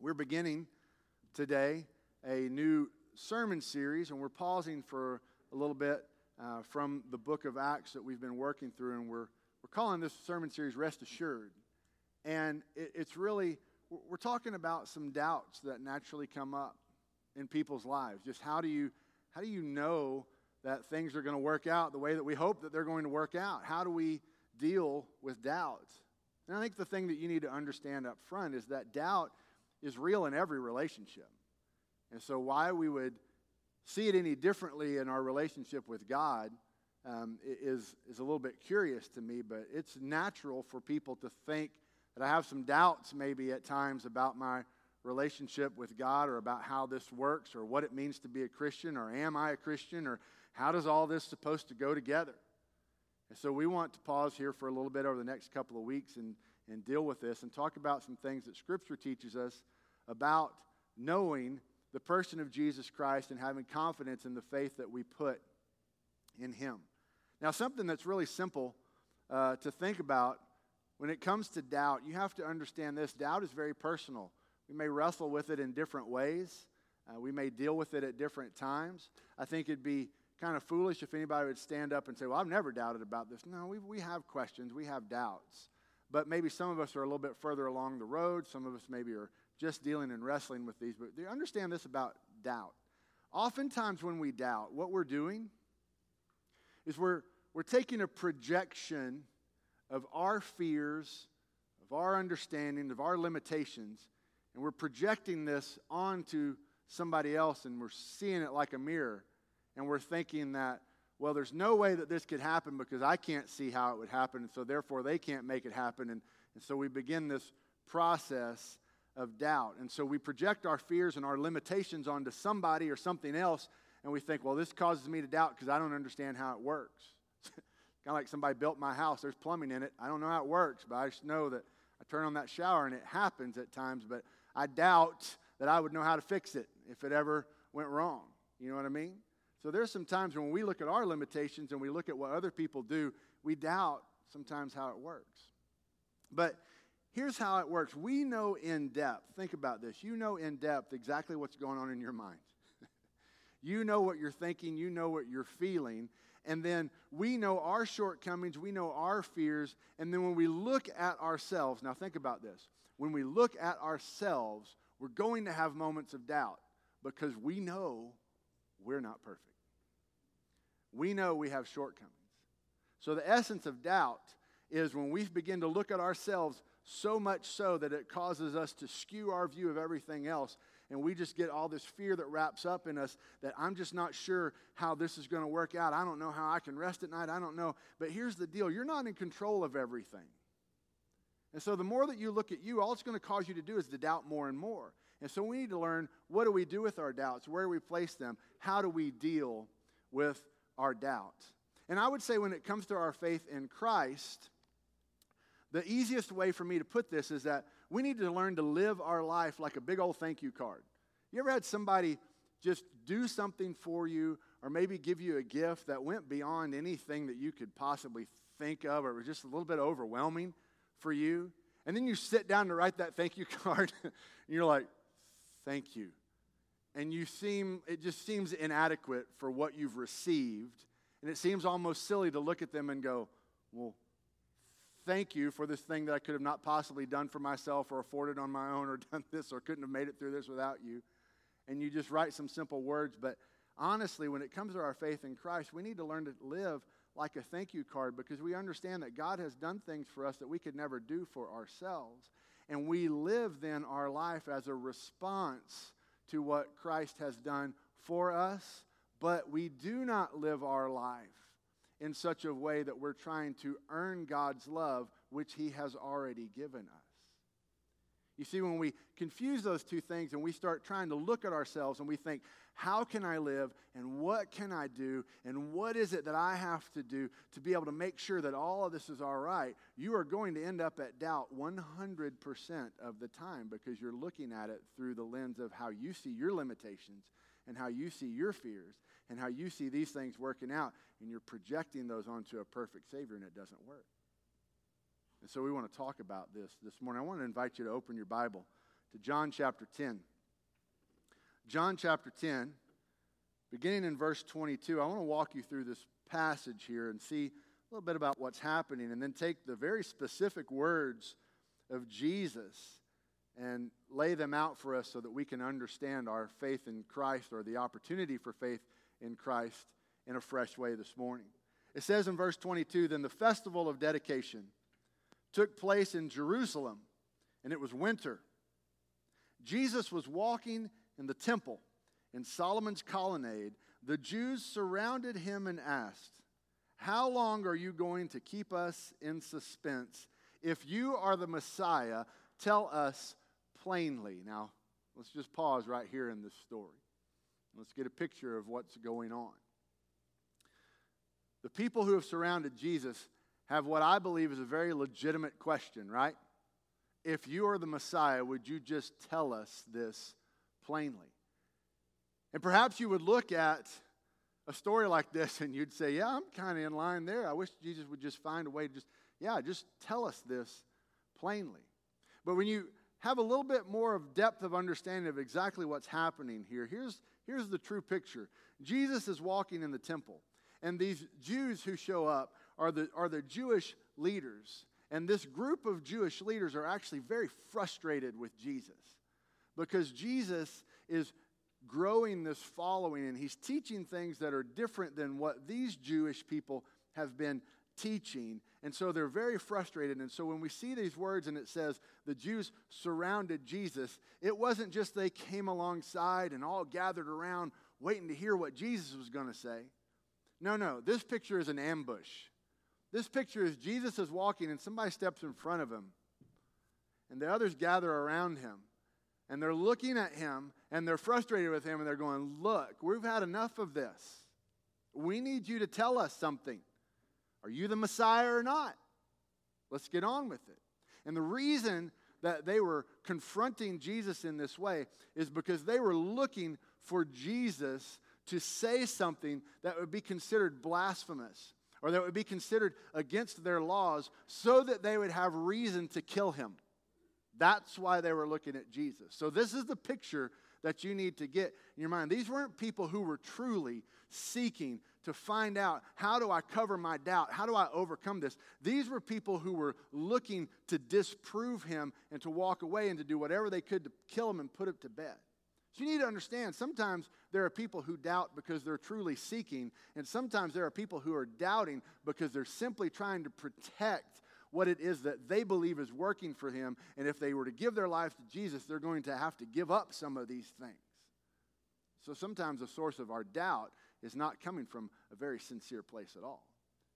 We're beginning today a new sermon series, and we're pausing for a little bit uh, from the book of Acts that we've been working through, and we're, we're calling this sermon series Rest Assured. And it, it's really, we're talking about some doubts that naturally come up in people's lives. Just how do you, how do you know that things are going to work out the way that we hope that they're going to work out? How do we deal with doubt? And I think the thing that you need to understand up front is that doubt is real in every relationship. And so, why we would see it any differently in our relationship with God um, is, is a little bit curious to me, but it's natural for people to think that I have some doubts maybe at times about my relationship with God or about how this works or what it means to be a Christian or am I a Christian or how does all this supposed to go together? And so we want to pause here for a little bit over the next couple of weeks and, and deal with this and talk about some things that Scripture teaches us about knowing the person of Jesus Christ and having confidence in the faith that we put in Him. Now, something that's really simple uh, to think about when it comes to doubt, you have to understand this doubt is very personal. We may wrestle with it in different ways, uh, we may deal with it at different times. I think it'd be kind of foolish if anybody would stand up and say, Well, I've never doubted about this. No, we, we have questions, we have doubts. But maybe some of us are a little bit further along the road. Some of us maybe are just dealing and wrestling with these. But you understand this about doubt? Oftentimes, when we doubt, what we're doing is we're, we're taking a projection of our fears, of our understanding, of our limitations, and we're projecting this onto somebody else and we're seeing it like a mirror and we're thinking that, well, there's no way that this could happen because I can't see how it would happen, and so therefore they can't make it happen. And, and so we begin this process of doubt. And so we project our fears and our limitations onto somebody or something else, and we think, well, this causes me to doubt because I don't understand how it works. kind of like somebody built my house, there's plumbing in it. I don't know how it works, but I just know that I turn on that shower and it happens at times, but I doubt that I would know how to fix it if it ever went wrong. You know what I mean? So there's some times when we look at our limitations and we look at what other people do, we doubt sometimes how it works. But here's how it works. We know in depth, think about this. You know in depth exactly what's going on in your mind. you know what you're thinking, you know what you're feeling, and then we know our shortcomings, we know our fears, and then when we look at ourselves, now think about this. When we look at ourselves, we're going to have moments of doubt because we know we're not perfect we know we have shortcomings. So, the essence of doubt is when we begin to look at ourselves so much so that it causes us to skew our view of everything else. And we just get all this fear that wraps up in us that I'm just not sure how this is going to work out. I don't know how I can rest at night. I don't know. But here's the deal you're not in control of everything. And so the more that you look at you, all it's going to cause you to do is to doubt more and more. And so we need to learn what do we do with our doubts? Where do we place them? How do we deal with our doubt. And I would say when it comes to our faith in Christ, the easiest way for me to put this is that we need to learn to live our life like a big old thank you card. You ever had somebody just do something for you or maybe give you a gift that went beyond anything that you could possibly think of or was just a little bit overwhelming for you? And then you sit down to write that thank you card and you're like, thank you and you seem, it just seems inadequate for what you've received. And it seems almost silly to look at them and go, well, thank you for this thing that I could have not possibly done for myself or afforded on my own or done this or couldn't have made it through this without you. And you just write some simple words. But honestly, when it comes to our faith in Christ, we need to learn to live like a thank you card because we understand that God has done things for us that we could never do for ourselves. And we live then our life as a response to what Christ has done for us, but we do not live our life in such a way that we're trying to earn God's love, which He has already given us. You see, when we confuse those two things and we start trying to look at ourselves and we think, how can I live and what can I do and what is it that I have to do to be able to make sure that all of this is all right, you are going to end up at doubt 100% of the time because you're looking at it through the lens of how you see your limitations and how you see your fears and how you see these things working out and you're projecting those onto a perfect Savior and it doesn't work. And so we want to talk about this this morning. I want to invite you to open your Bible to John chapter 10. John chapter 10, beginning in verse 22. I want to walk you through this passage here and see a little bit about what's happening and then take the very specific words of Jesus and lay them out for us so that we can understand our faith in Christ or the opportunity for faith in Christ in a fresh way this morning. It says in verse 22 Then the festival of dedication took place in Jerusalem, and it was winter. Jesus was walking in the temple in Solomon's colonnade. The Jews surrounded him and asked, How long are you going to keep us in suspense? If you are the Messiah, tell us plainly. Now, let's just pause right here in this story. Let's get a picture of what's going on. The people who have surrounded Jesus have what I believe is a very legitimate question, right? If you are the Messiah, would you just tell us this plainly? And perhaps you would look at a story like this and you'd say, Yeah, I'm kind of in line there. I wish Jesus would just find a way to just, yeah, just tell us this plainly. But when you have a little bit more of depth of understanding of exactly what's happening here, here's, here's the true picture Jesus is walking in the temple. And these Jews who show up are the, are the Jewish leaders. And this group of Jewish leaders are actually very frustrated with Jesus because Jesus is growing this following and he's teaching things that are different than what these Jewish people have been teaching. And so they're very frustrated. And so when we see these words and it says the Jews surrounded Jesus, it wasn't just they came alongside and all gathered around waiting to hear what Jesus was going to say. No, no, this picture is an ambush. This picture is Jesus is walking and somebody steps in front of him. And the others gather around him. And they're looking at him and they're frustrated with him and they're going, Look, we've had enough of this. We need you to tell us something. Are you the Messiah or not? Let's get on with it. And the reason that they were confronting Jesus in this way is because they were looking for Jesus to say something that would be considered blasphemous or that would be considered against their laws so that they would have reason to kill him. That's why they were looking at Jesus. So, this is the picture that you need to get in your mind. These weren't people who were truly seeking to find out how do I cover my doubt? How do I overcome this? These were people who were looking to disprove him and to walk away and to do whatever they could to kill him and put him to bed. So you need to understand sometimes there are people who doubt because they're truly seeking, and sometimes there are people who are doubting because they're simply trying to protect what it is that they believe is working for him. And if they were to give their lives to Jesus, they're going to have to give up some of these things. So sometimes the source of our doubt is not coming from a very sincere place at all.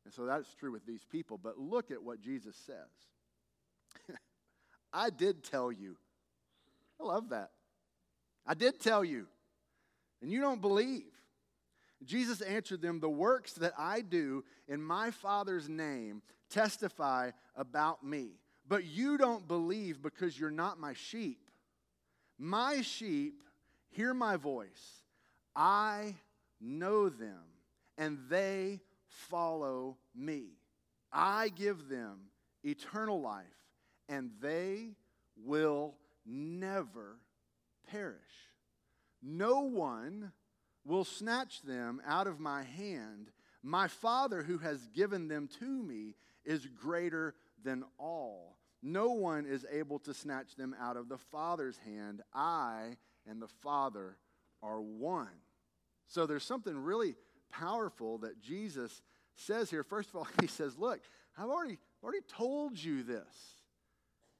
And so that's true with these people. But look at what Jesus says. I did tell you. I love that. I did tell you, and you don't believe. Jesus answered them, The works that I do in my Father's name testify about me. But you don't believe because you're not my sheep. My sheep hear my voice. I know them, and they follow me. I give them eternal life, and they will never perish. No one will snatch them out of my hand. My Father, who has given them to me, is greater than all. No one is able to snatch them out of the Father's hand. I and the Father are one. So there's something really powerful that Jesus says here. First of all, he says, Look, I've already, already told you this.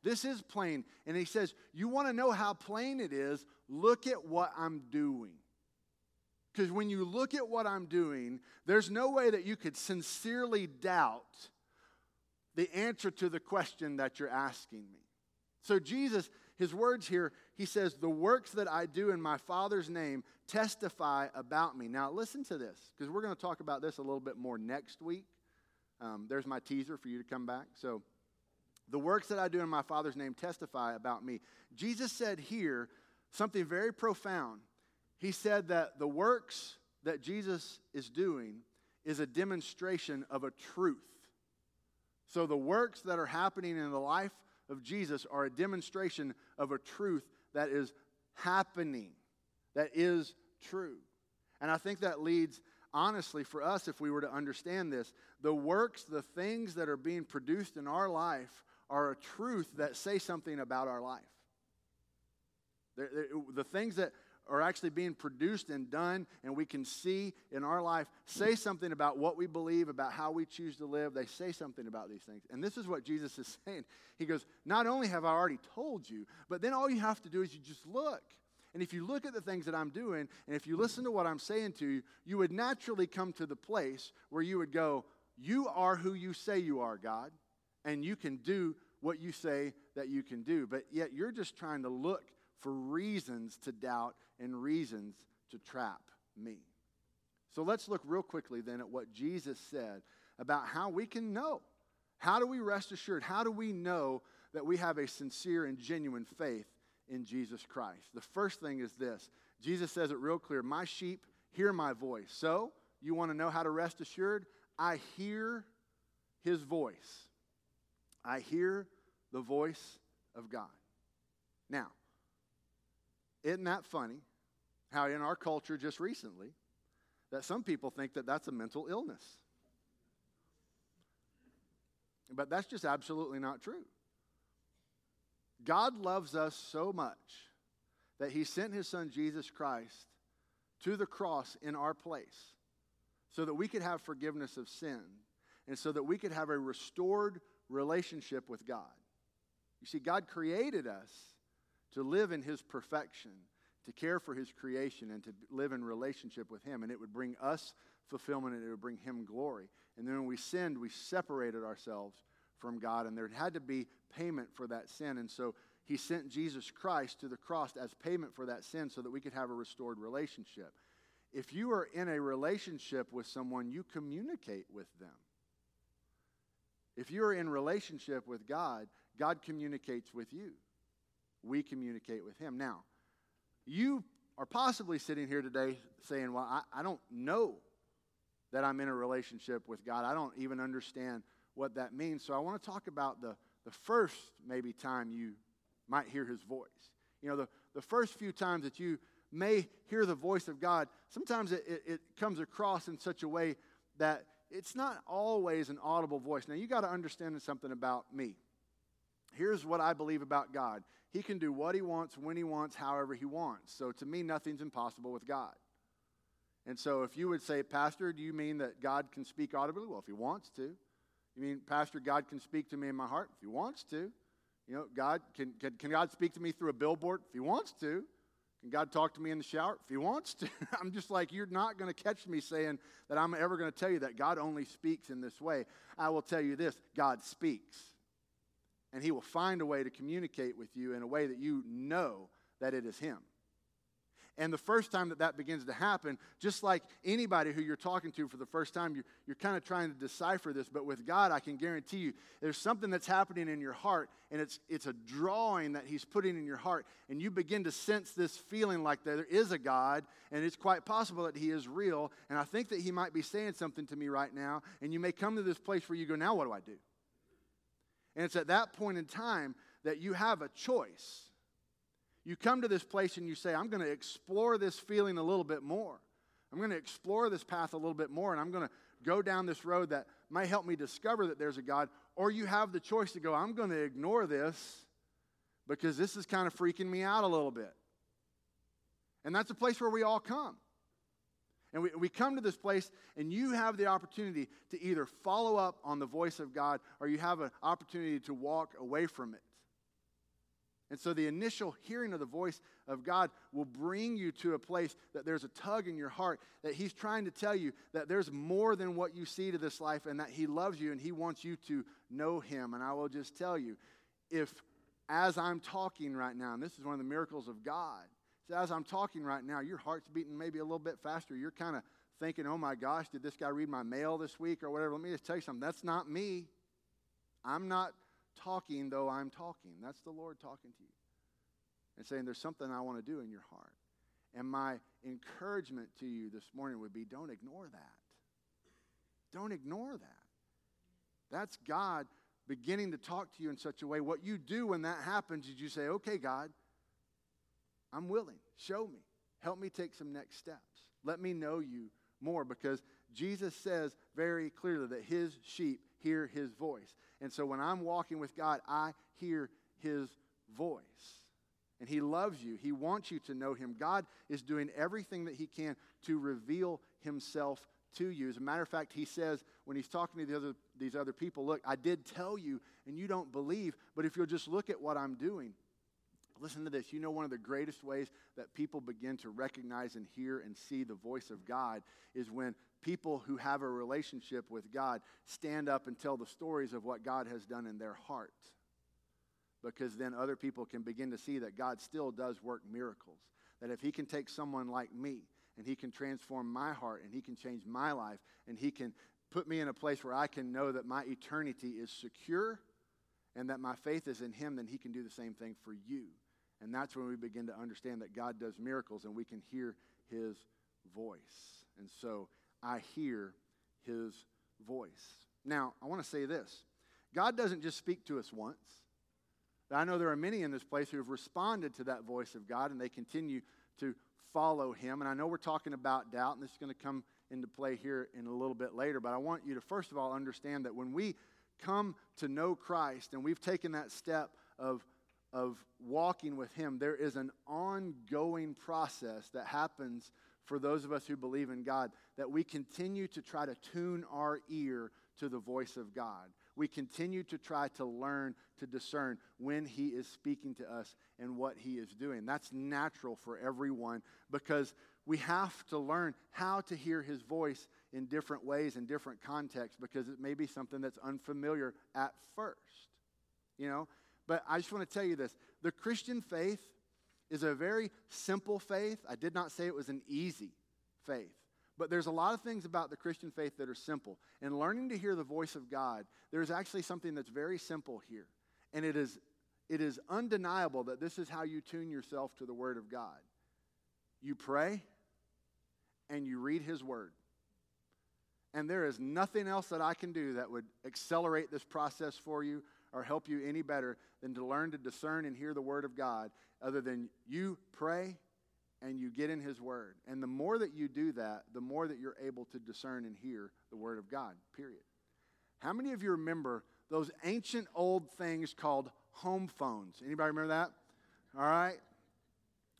This is plain. And he says, You want to know how plain it is? Look at what I'm doing. Because when you look at what I'm doing, there's no way that you could sincerely doubt the answer to the question that you're asking me. So, Jesus, his words here, he says, The works that I do in my Father's name testify about me. Now, listen to this, because we're going to talk about this a little bit more next week. Um, there's my teaser for you to come back. So, the works that I do in my Father's name testify about me. Jesus said here something very profound. He said that the works that Jesus is doing is a demonstration of a truth. So the works that are happening in the life of Jesus are a demonstration of a truth that is happening, that is true. And I think that leads, honestly, for us, if we were to understand this, the works, the things that are being produced in our life are a truth that say something about our life. The things that are actually being produced and done, and we can see in our life, say something about what we believe, about how we choose to live. They say something about these things. And this is what Jesus is saying. He goes, Not only have I already told you, but then all you have to do is you just look. And if you look at the things that I'm doing, and if you listen to what I'm saying to you, you would naturally come to the place where you would go, You are who you say you are, God, and you can do what you say that you can do. But yet you're just trying to look for reasons to doubt and reasons to trap me. So let's look real quickly then at what Jesus said about how we can know. How do we rest assured? How do we know that we have a sincere and genuine faith in Jesus Christ? The first thing is this Jesus says it real clear My sheep hear my voice. So, you want to know how to rest assured? I hear his voice. I hear the voice of God. Now, isn't that funny how in our culture just recently that some people think that that's a mental illness? But that's just absolutely not true. God loves us so much that he sent his son Jesus Christ to the cross in our place so that we could have forgiveness of sin and so that we could have a restored relationship with God. You see, God created us to live in his perfection, to care for his creation, and to live in relationship with him. And it would bring us fulfillment and it would bring him glory. And then when we sinned, we separated ourselves from God, and there had to be payment for that sin. And so he sent Jesus Christ to the cross as payment for that sin so that we could have a restored relationship. If you are in a relationship with someone, you communicate with them. If you're in relationship with God, God communicates with you. We communicate with Him. Now, you are possibly sitting here today saying, Well, I, I don't know that I'm in a relationship with God. I don't even understand what that means. So I want to talk about the, the first maybe time you might hear His voice. You know, the, the first few times that you may hear the voice of God, sometimes it, it, it comes across in such a way that it's not always an audible voice. Now, you got to understand something about me. Here's what I believe about God He can do what He wants, when He wants, however He wants. So, to me, nothing's impossible with God. And so, if you would say, Pastor, do you mean that God can speak audibly? Well, if He wants to. You mean, Pastor, God can speak to me in my heart? If He wants to. You know, God, can, can, can God speak to me through a billboard? If He wants to. Can God talk to me in the shower? If He wants to. I'm just like, you're not going to catch me saying that I'm ever going to tell you that God only speaks in this way. I will tell you this God speaks. And He will find a way to communicate with you in a way that you know that it is Him. And the first time that that begins to happen, just like anybody who you're talking to for the first time, you're, you're kind of trying to decipher this. But with God, I can guarantee you there's something that's happening in your heart, and it's, it's a drawing that He's putting in your heart. And you begin to sense this feeling like there is a God, and it's quite possible that He is real. And I think that He might be saying something to me right now. And you may come to this place where you go, Now what do I do? And it's at that point in time that you have a choice you come to this place and you say, I'm going to explore this feeling a little bit more. I'm going to explore this path a little bit more, and I'm going to go down this road that might help me discover that there's a God. Or you have the choice to go, I'm going to ignore this because this is kind of freaking me out a little bit. And that's a place where we all come. And we, we come to this place, and you have the opportunity to either follow up on the voice of God or you have an opportunity to walk away from it. And so the initial hearing of the voice of God will bring you to a place that there's a tug in your heart that He's trying to tell you that there's more than what you see to this life and that He loves you and He wants you to know Him. And I will just tell you, if as I'm talking right now, and this is one of the miracles of God, so as I'm talking right now, your heart's beating maybe a little bit faster. You're kind of thinking, oh my gosh, did this guy read my mail this week or whatever? Let me just tell you something. That's not me. I'm not talking, though I'm talking. That's the Lord talking to you and saying, There's something I want to do in your heart. And my encouragement to you this morning would be don't ignore that. Don't ignore that. That's God beginning to talk to you in such a way. What you do when that happens is you say, Okay, God, I'm willing. Show me. Help me take some next steps. Let me know you more because Jesus says very clearly that his sheep hear his voice. And so when I'm walking with God, I hear his voice. And he loves you. He wants you to know him. God is doing everything that he can to reveal himself to you. As a matter of fact, he says when he's talking to the other, these other people, Look, I did tell you, and you don't believe, but if you'll just look at what I'm doing, listen to this. You know, one of the greatest ways that people begin to recognize and hear and see the voice of God is when people who have a relationship with God stand up and tell the stories of what God has done in their heart. Because then other people can begin to see that God still does work miracles. That if He can take someone like me and He can transform my heart and He can change my life and He can put me in a place where I can know that my eternity is secure and that my faith is in Him, then He can do the same thing for you. And that's when we begin to understand that God does miracles and we can hear His voice. And so I hear his voice. Now, I want to say this God doesn't just speak to us once. I know there are many in this place who have responded to that voice of God and they continue to follow him. And I know we're talking about doubt, and this is going to come into play here in a little bit later. But I want you to, first of all, understand that when we come to know Christ and we've taken that step of, of walking with him, there is an ongoing process that happens for those of us who believe in God that we continue to try to tune our ear to the voice of God. We continue to try to learn to discern when He is speaking to us and what He is doing. That's natural for everyone because we have to learn how to hear His voice in different ways, in different contexts, because it may be something that's unfamiliar at first. You know? But I just want to tell you this the Christian faith is a very simple faith. I did not say it was an easy faith. But there's a lot of things about the Christian faith that are simple. And learning to hear the voice of God, there's actually something that's very simple here. And it is, it is undeniable that this is how you tune yourself to the Word of God. You pray and you read His Word. And there is nothing else that I can do that would accelerate this process for you or help you any better than to learn to discern and hear the Word of God other than you pray and you get in His Word. And the more that you do that, the more that you're able to discern and hear the Word of God, period. How many of you remember those ancient old things called home phones? Anybody remember that? All right?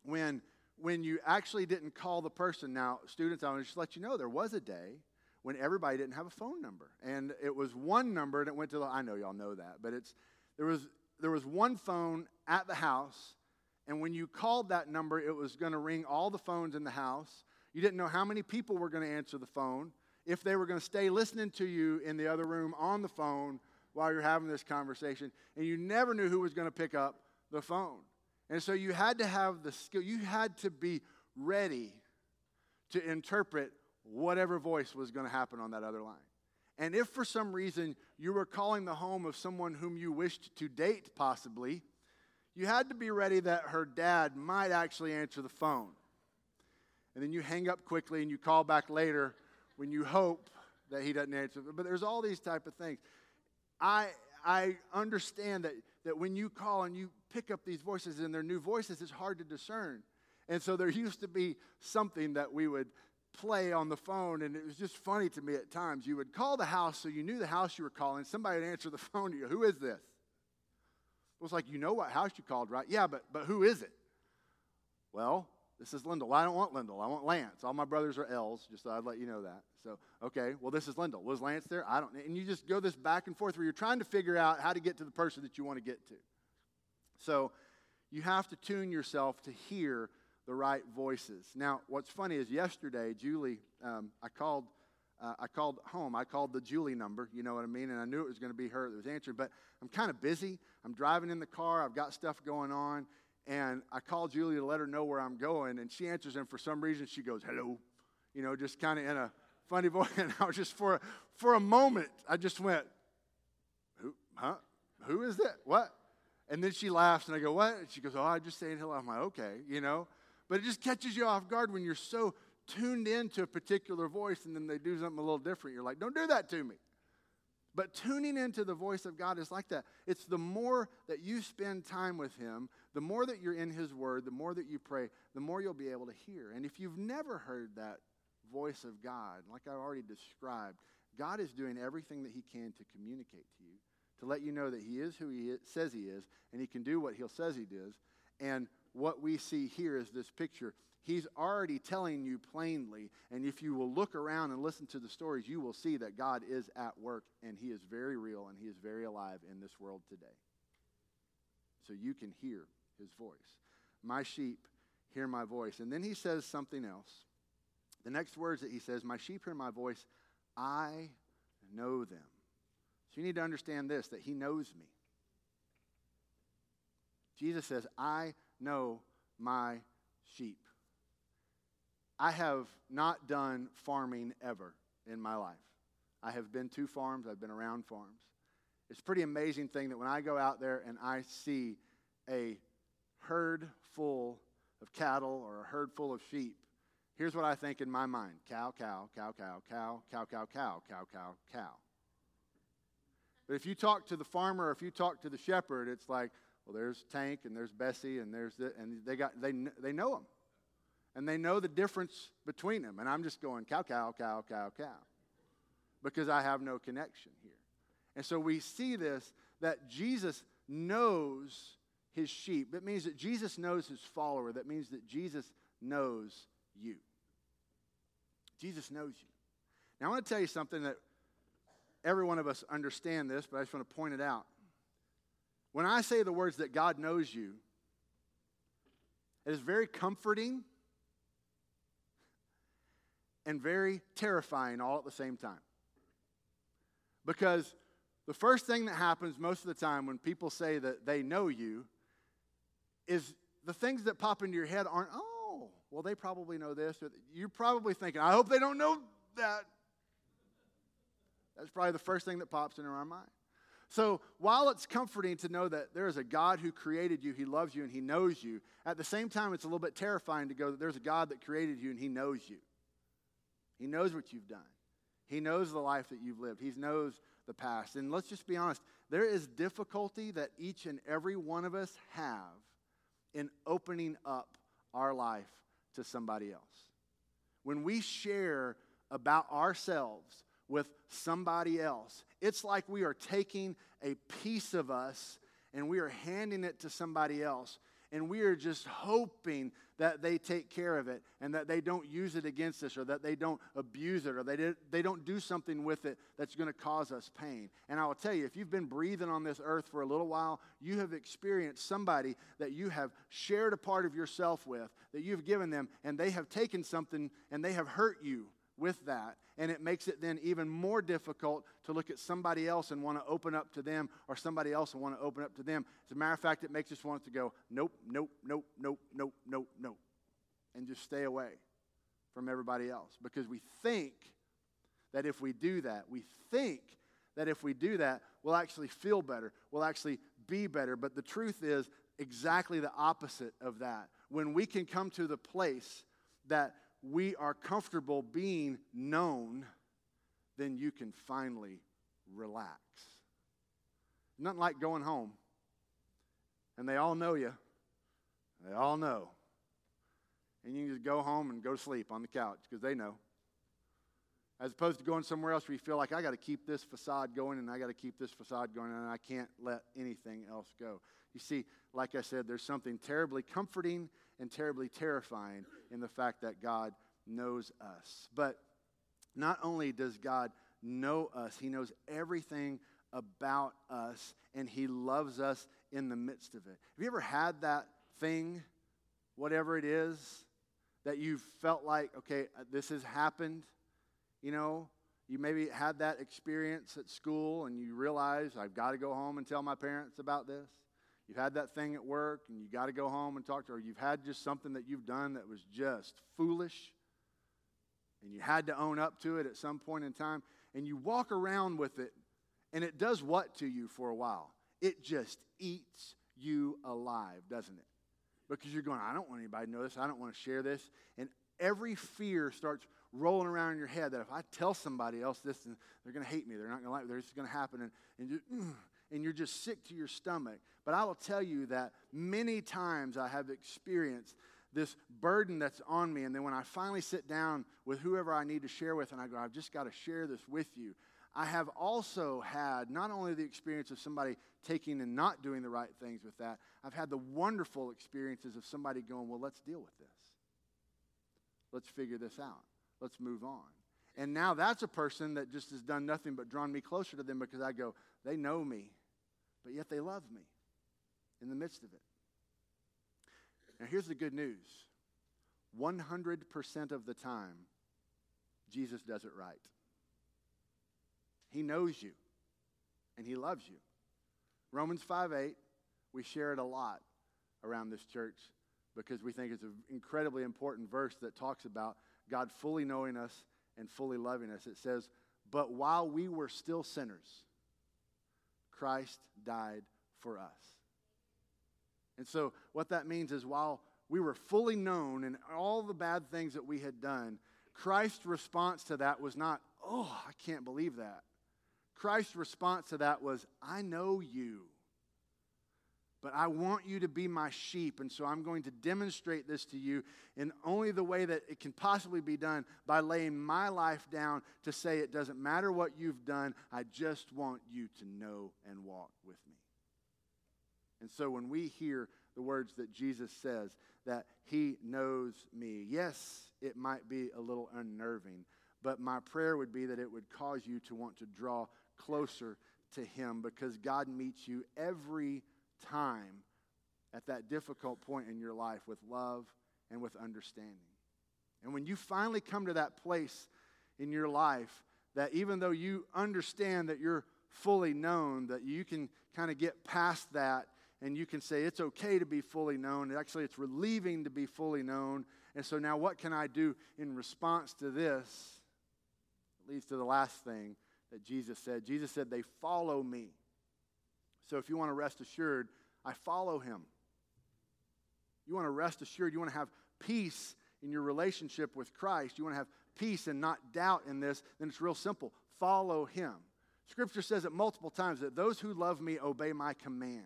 When, when you actually didn't call the person. Now, students, I want to just let you know there was a day when everybody didn't have a phone number. And it was one number and it went to the, I know y'all know that, but it's, there was, there was one phone at the house and when you called that number, it was going to ring all the phones in the house. You didn't know how many people were going to answer the phone, if they were going to stay listening to you in the other room on the phone while you're having this conversation. And you never knew who was going to pick up the phone. And so you had to have the skill, you had to be ready to interpret whatever voice was going to happen on that other line. And if for some reason you were calling the home of someone whom you wished to date, possibly, you had to be ready that her dad might actually answer the phone. And then you hang up quickly and you call back later when you hope that he doesn't answer. But there's all these type of things. I, I understand that, that when you call and you pick up these voices and they're new voices, it's hard to discern. And so there used to be something that we would play on the phone, and it was just funny to me at times. You would call the house so you knew the house you were calling. Somebody would answer the phone to you. Who is this? It was like, you know what house you called, right? Yeah, but, but who is it? Well, this is Lindell. I don't want Lindell. I want Lance. All my brothers are L's, just so I'd let you know that. So, okay, well, this is Lindell. Was Lance there? I don't And you just go this back and forth where you're trying to figure out how to get to the person that you want to get to. So, you have to tune yourself to hear the right voices. Now, what's funny is yesterday, Julie, um, I called uh, I called home. I called the Julie number, you know what I mean? And I knew it was going to be her that was answering, but I'm kind of busy. I'm driving in the car, I've got stuff going on, and I called Julie to let her know where I'm going, and she answers, and for some reason she goes, hello, you know, just kind of in a funny voice. And I was just, for, for a moment, I just went, who, huh? Who is that? What? And then she laughs, and I go, what? And she goes, oh, I'm just saying hello. I'm like, okay, you know? But it just catches you off guard when you're so tuned into a particular voice and then they do something a little different. You're like, don't do that to me. But tuning into the voice of God is like that. It's the more that you spend time with Him, the more that you're in His Word, the more that you pray, the more you'll be able to hear. And if you've never heard that voice of God, like I already described, God is doing everything that He can to communicate to you, to let you know that He is who He is, says He is, and He can do what He says He does. And what we see here is this picture. He's already telling you plainly, and if you will look around and listen to the stories, you will see that God is at work, and He is very real, and He is very alive in this world today. So you can hear His voice. My sheep hear my voice. And then He says something else. The next words that He says, My sheep hear my voice, I know them. So you need to understand this that He knows me. Jesus says, I know my sheep. I have not done farming ever in my life. I have been to farms, I've been around farms. It's a pretty amazing thing that when I go out there and I see a herd full of cattle or a herd full of sheep, here's what I think in my mind cow, cow, cow, cow, cow, cow, cow, cow, cow, cow, cow. But if you talk to the farmer or if you talk to the shepherd, it's like, well, there's Tank and there's Bessie and there's the, and they got they they know them, and they know the difference between them. And I'm just going cow cow cow cow cow, because I have no connection here. And so we see this that Jesus knows his sheep. That means that Jesus knows his follower. That means that Jesus knows you. Jesus knows you. Now I want to tell you something that every one of us understand this, but I just want to point it out. When I say the words that God knows you, it is very comforting and very terrifying all at the same time. Because the first thing that happens most of the time when people say that they know you is the things that pop into your head aren't, oh, well, they probably know this. You're probably thinking, I hope they don't know that. That's probably the first thing that pops into our mind. So while it's comforting to know that there is a God who created you, He loves you, and He knows you, at the same time, it's a little bit terrifying to go that there's a God that created you and He knows you. He knows what you've done, He knows the life that you've lived, He knows the past. And let's just be honest there is difficulty that each and every one of us have in opening up our life to somebody else. When we share about ourselves, with somebody else. It's like we are taking a piece of us and we are handing it to somebody else. And we are just hoping that they take care of it and that they don't use it against us or that they don't abuse it or they, they don't do something with it that's going to cause us pain. And I will tell you, if you've been breathing on this earth for a little while, you have experienced somebody that you have shared a part of yourself with, that you've given them, and they have taken something and they have hurt you with that. And it makes it then even more difficult to look at somebody else and want to open up to them or somebody else and want to open up to them. As a matter of fact, it makes us want to go, nope, nope, nope, nope, nope, nope, nope, and just stay away from everybody else because we think that if we do that, we think that if we do that, we'll actually feel better, we'll actually be better. But the truth is exactly the opposite of that. When we can come to the place that we are comfortable being known, then you can finally relax. Nothing like going home and they all know you. They all know. And you can just go home and go to sleep on the couch because they know. As opposed to going somewhere else where you feel like I got to keep this facade going and I got to keep this facade going and I can't let anything else go. You see, like I said, there's something terribly comforting and terribly terrifying in the fact that God knows us. But not only does God know us, He knows everything about us, and He loves us in the midst of it. Have you ever had that thing, whatever it is, that you felt like, okay, uh, this has happened? You know, you maybe had that experience at school and you realize, I've got to go home and tell my parents about this. You've had that thing at work and you got to go home and talk to her. You've had just something that you've done that was just foolish and you had to own up to it at some point in time. And you walk around with it and it does what to you for a while? It just eats you alive, doesn't it? because you're going, I don't want anybody to know this. I don't want to share this. And every fear starts rolling around in your head that if I tell somebody else this, they're going to hate me. They're not going to like me. This is going to happen. And, and, you, mm, and you're just sick to your stomach. But I will tell you that many times I have experienced this burden that's on me. And then when I finally sit down with whoever I need to share with, and I go, I've just got to share this with you. I have also had not only the experience of somebody taking and not doing the right things with that, I've had the wonderful experiences of somebody going, Well, let's deal with this. Let's figure this out. Let's move on. And now that's a person that just has done nothing but drawn me closer to them because I go, They know me, but yet they love me in the midst of it. Now, here's the good news 100% of the time, Jesus does it right. He knows you and He loves you. Romans 5 8, we share it a lot around this church because we think it's an incredibly important verse that talks about God fully knowing us and fully loving us. It says, But while we were still sinners, Christ died for us. And so, what that means is while we were fully known and all the bad things that we had done, Christ's response to that was not, Oh, I can't believe that. Christ's response to that was, I know you, but I want you to be my sheep, and so I'm going to demonstrate this to you in only the way that it can possibly be done by laying my life down to say it doesn't matter what you've done, I just want you to know and walk with me. And so when we hear the words that Jesus says, that he knows me, yes, it might be a little unnerving, but my prayer would be that it would cause you to want to draw closer to Him because God meets you every time at that difficult point in your life with love and with understanding. And when you finally come to that place in your life that even though you understand that you're fully known, that you can kind of get past that and you can say it's okay to be fully known. Actually, it's relieving to be fully known. And so now, what can I do in response to this? It leads to the last thing that Jesus said. Jesus said, They follow me. So if you want to rest assured, I follow him. You want to rest assured, you want to have peace in your relationship with Christ, you want to have peace and not doubt in this, then it's real simple. Follow him. Scripture says it multiple times that those who love me obey my commands.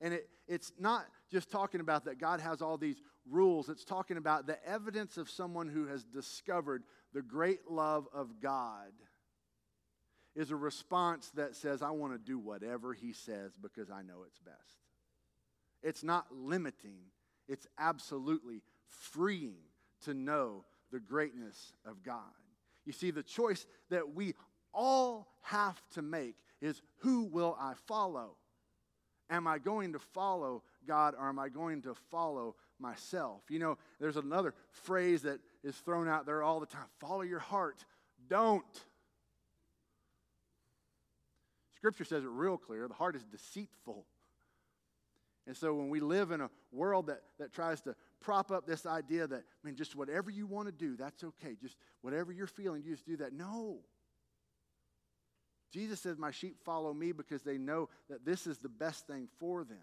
And it, it's not just talking about that God has all these rules, it's talking about the evidence of someone who has discovered the great love of God is a response that says, I want to do whatever he says because I know it's best. It's not limiting, it's absolutely freeing to know the greatness of God. You see, the choice that we all have to make is who will I follow? Am I going to follow God or am I going to follow myself? You know, there's another phrase that is thrown out there all the time follow your heart. Don't. Scripture says it real clear the heart is deceitful. And so when we live in a world that, that tries to prop up this idea that, I mean, just whatever you want to do, that's okay. Just whatever you're feeling, you just do that. No. Jesus says, My sheep follow me because they know that this is the best thing for them.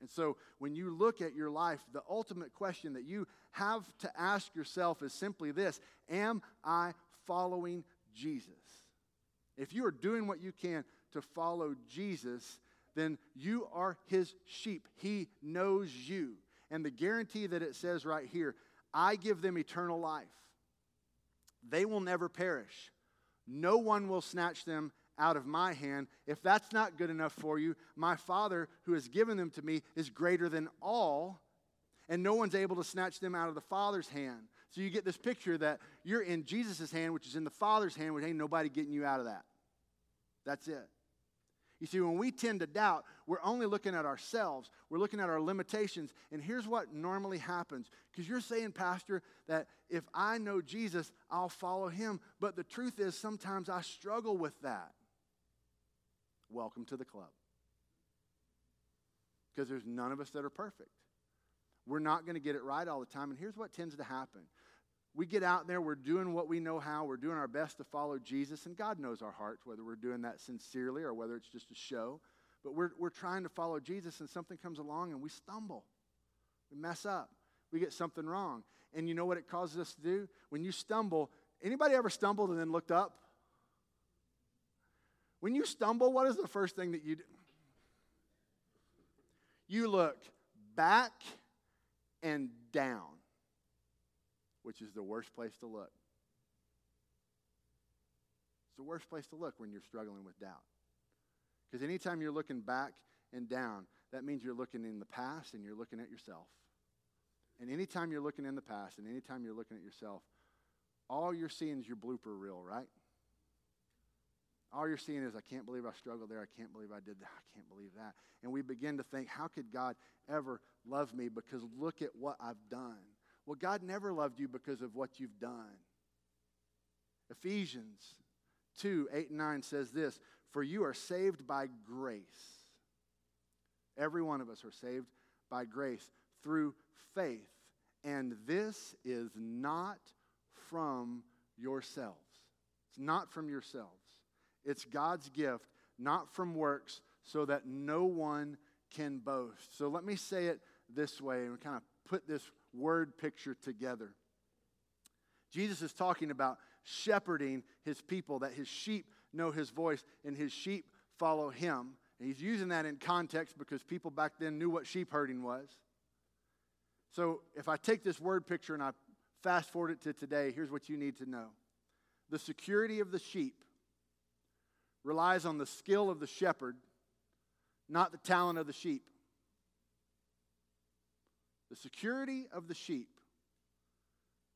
And so when you look at your life, the ultimate question that you have to ask yourself is simply this Am I following Jesus? If you are doing what you can to follow Jesus, then you are his sheep. He knows you. And the guarantee that it says right here I give them eternal life. They will never perish. No one will snatch them out of my hand. If that's not good enough for you, my Father who has given them to me is greater than all, and no one's able to snatch them out of the Father's hand. So you get this picture that you're in Jesus' hand, which is in the Father's hand, which ain't nobody getting you out of that. That's it. You see, when we tend to doubt, we're only looking at ourselves. We're looking at our limitations. And here's what normally happens. Because you're saying, Pastor, that if I know Jesus, I'll follow him. But the truth is, sometimes I struggle with that. Welcome to the club. Because there's none of us that are perfect. We're not going to get it right all the time. And here's what tends to happen we get out there, we're doing what we know how, we're doing our best to follow Jesus, and God knows our hearts, whether we're doing that sincerely or whether it's just a show. But we're, we're trying to follow Jesus, and something comes along and we stumble. We mess up. We get something wrong. And you know what it causes us to do? When you stumble, anybody ever stumbled and then looked up? When you stumble, what is the first thing that you do? You look back and down, which is the worst place to look. It's the worst place to look when you're struggling with doubt. Because anytime you're looking back and down, that means you're looking in the past and you're looking at yourself. And anytime you're looking in the past and anytime you're looking at yourself, all you're seeing is your blooper reel, right? All you're seeing is, I can't believe I struggled there. I can't believe I did that. I can't believe that. And we begin to think, how could God ever love me? Because look at what I've done. Well, God never loved you because of what you've done. Ephesians 2 8 and 9 says this For you are saved by grace. Every one of us are saved by grace through faith. And this is not from yourselves. It's not from yourselves. It's God's gift, not from works, so that no one can boast. So let me say it this way and kind of put this word picture together. Jesus is talking about shepherding his people, that his sheep know his voice and his sheep follow him. And he's using that in context because people back then knew what sheep herding was. So if I take this word picture and I fast forward it to today, here's what you need to know the security of the sheep relies on the skill of the shepherd, not the talent of the sheep. The security of the sheep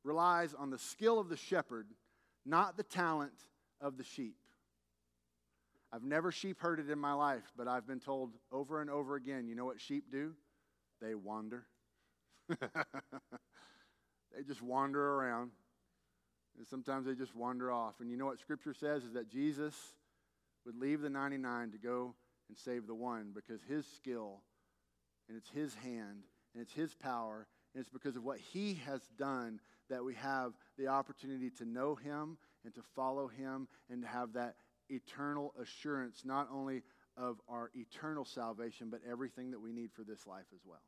relies on the skill of the shepherd, not the talent of the sheep. I've never sheep herded in my life, but I've been told over and over again you know what sheep do? They wander. they just wander around. And sometimes they just wander off. And you know what Scripture says is that Jesus would leave the 99 to go and save the one because his skill and it's his hand and it's his power and it's because of what he has done that we have the opportunity to know him and to follow him and to have that eternal assurance not only of our eternal salvation but everything that we need for this life as well.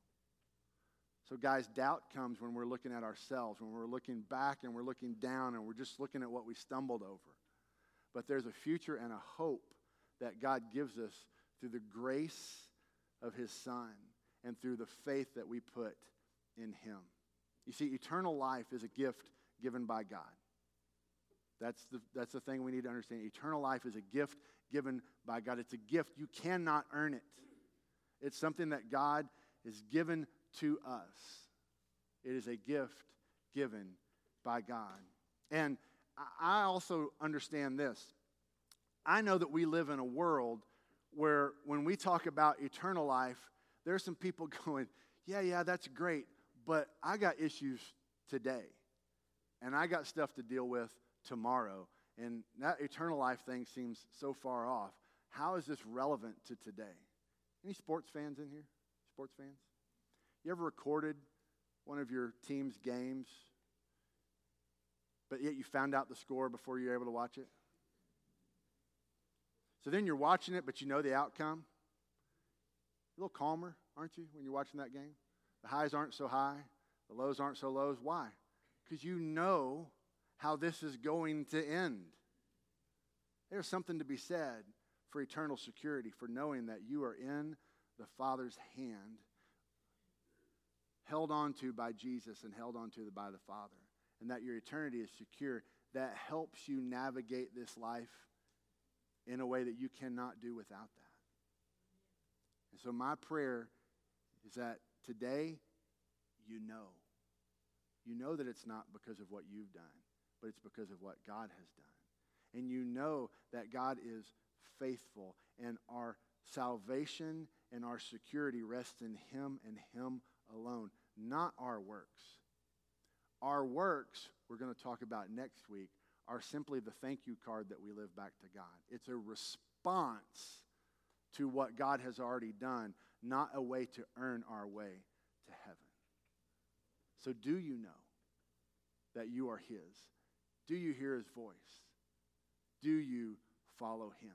So, guys, doubt comes when we're looking at ourselves, when we're looking back and we're looking down and we're just looking at what we stumbled over but there's a future and a hope that God gives us through the grace of His Son and through the faith that we put in Him. You see, eternal life is a gift given by God. That's the, that's the thing we need to understand. Eternal life is a gift given by God. It's a gift. You cannot earn it, it's something that God is given to us. It is a gift given by God. And I also understand this. I know that we live in a world where when we talk about eternal life, there's some people going, yeah, yeah, that's great, but I got issues today. And I got stuff to deal with tomorrow. And that eternal life thing seems so far off. How is this relevant to today? Any sports fans in here? Sports fans? You ever recorded one of your team's games but yet you found out the score before you were able to watch it? So then you're watching it, but you know the outcome. A little calmer, aren't you, when you're watching that game? The highs aren't so high, the lows aren't so lows. Why? Because you know how this is going to end. There's something to be said for eternal security, for knowing that you are in the Father's hand, held onto by Jesus and held onto by the Father and that your eternity is secure, that helps you navigate this life in a way that you cannot do without that. And so, my prayer is that today you know. You know that it's not because of what you've done, but it's because of what God has done. And you know that God is faithful, and our salvation and our security rests in Him and Him alone, not our works. Our works, we're going to talk about next week, are simply the thank you card that we live back to God. It's a response to what God has already done, not a way to earn our way to heaven. So, do you know that you are His? Do you hear His voice? Do you follow Him?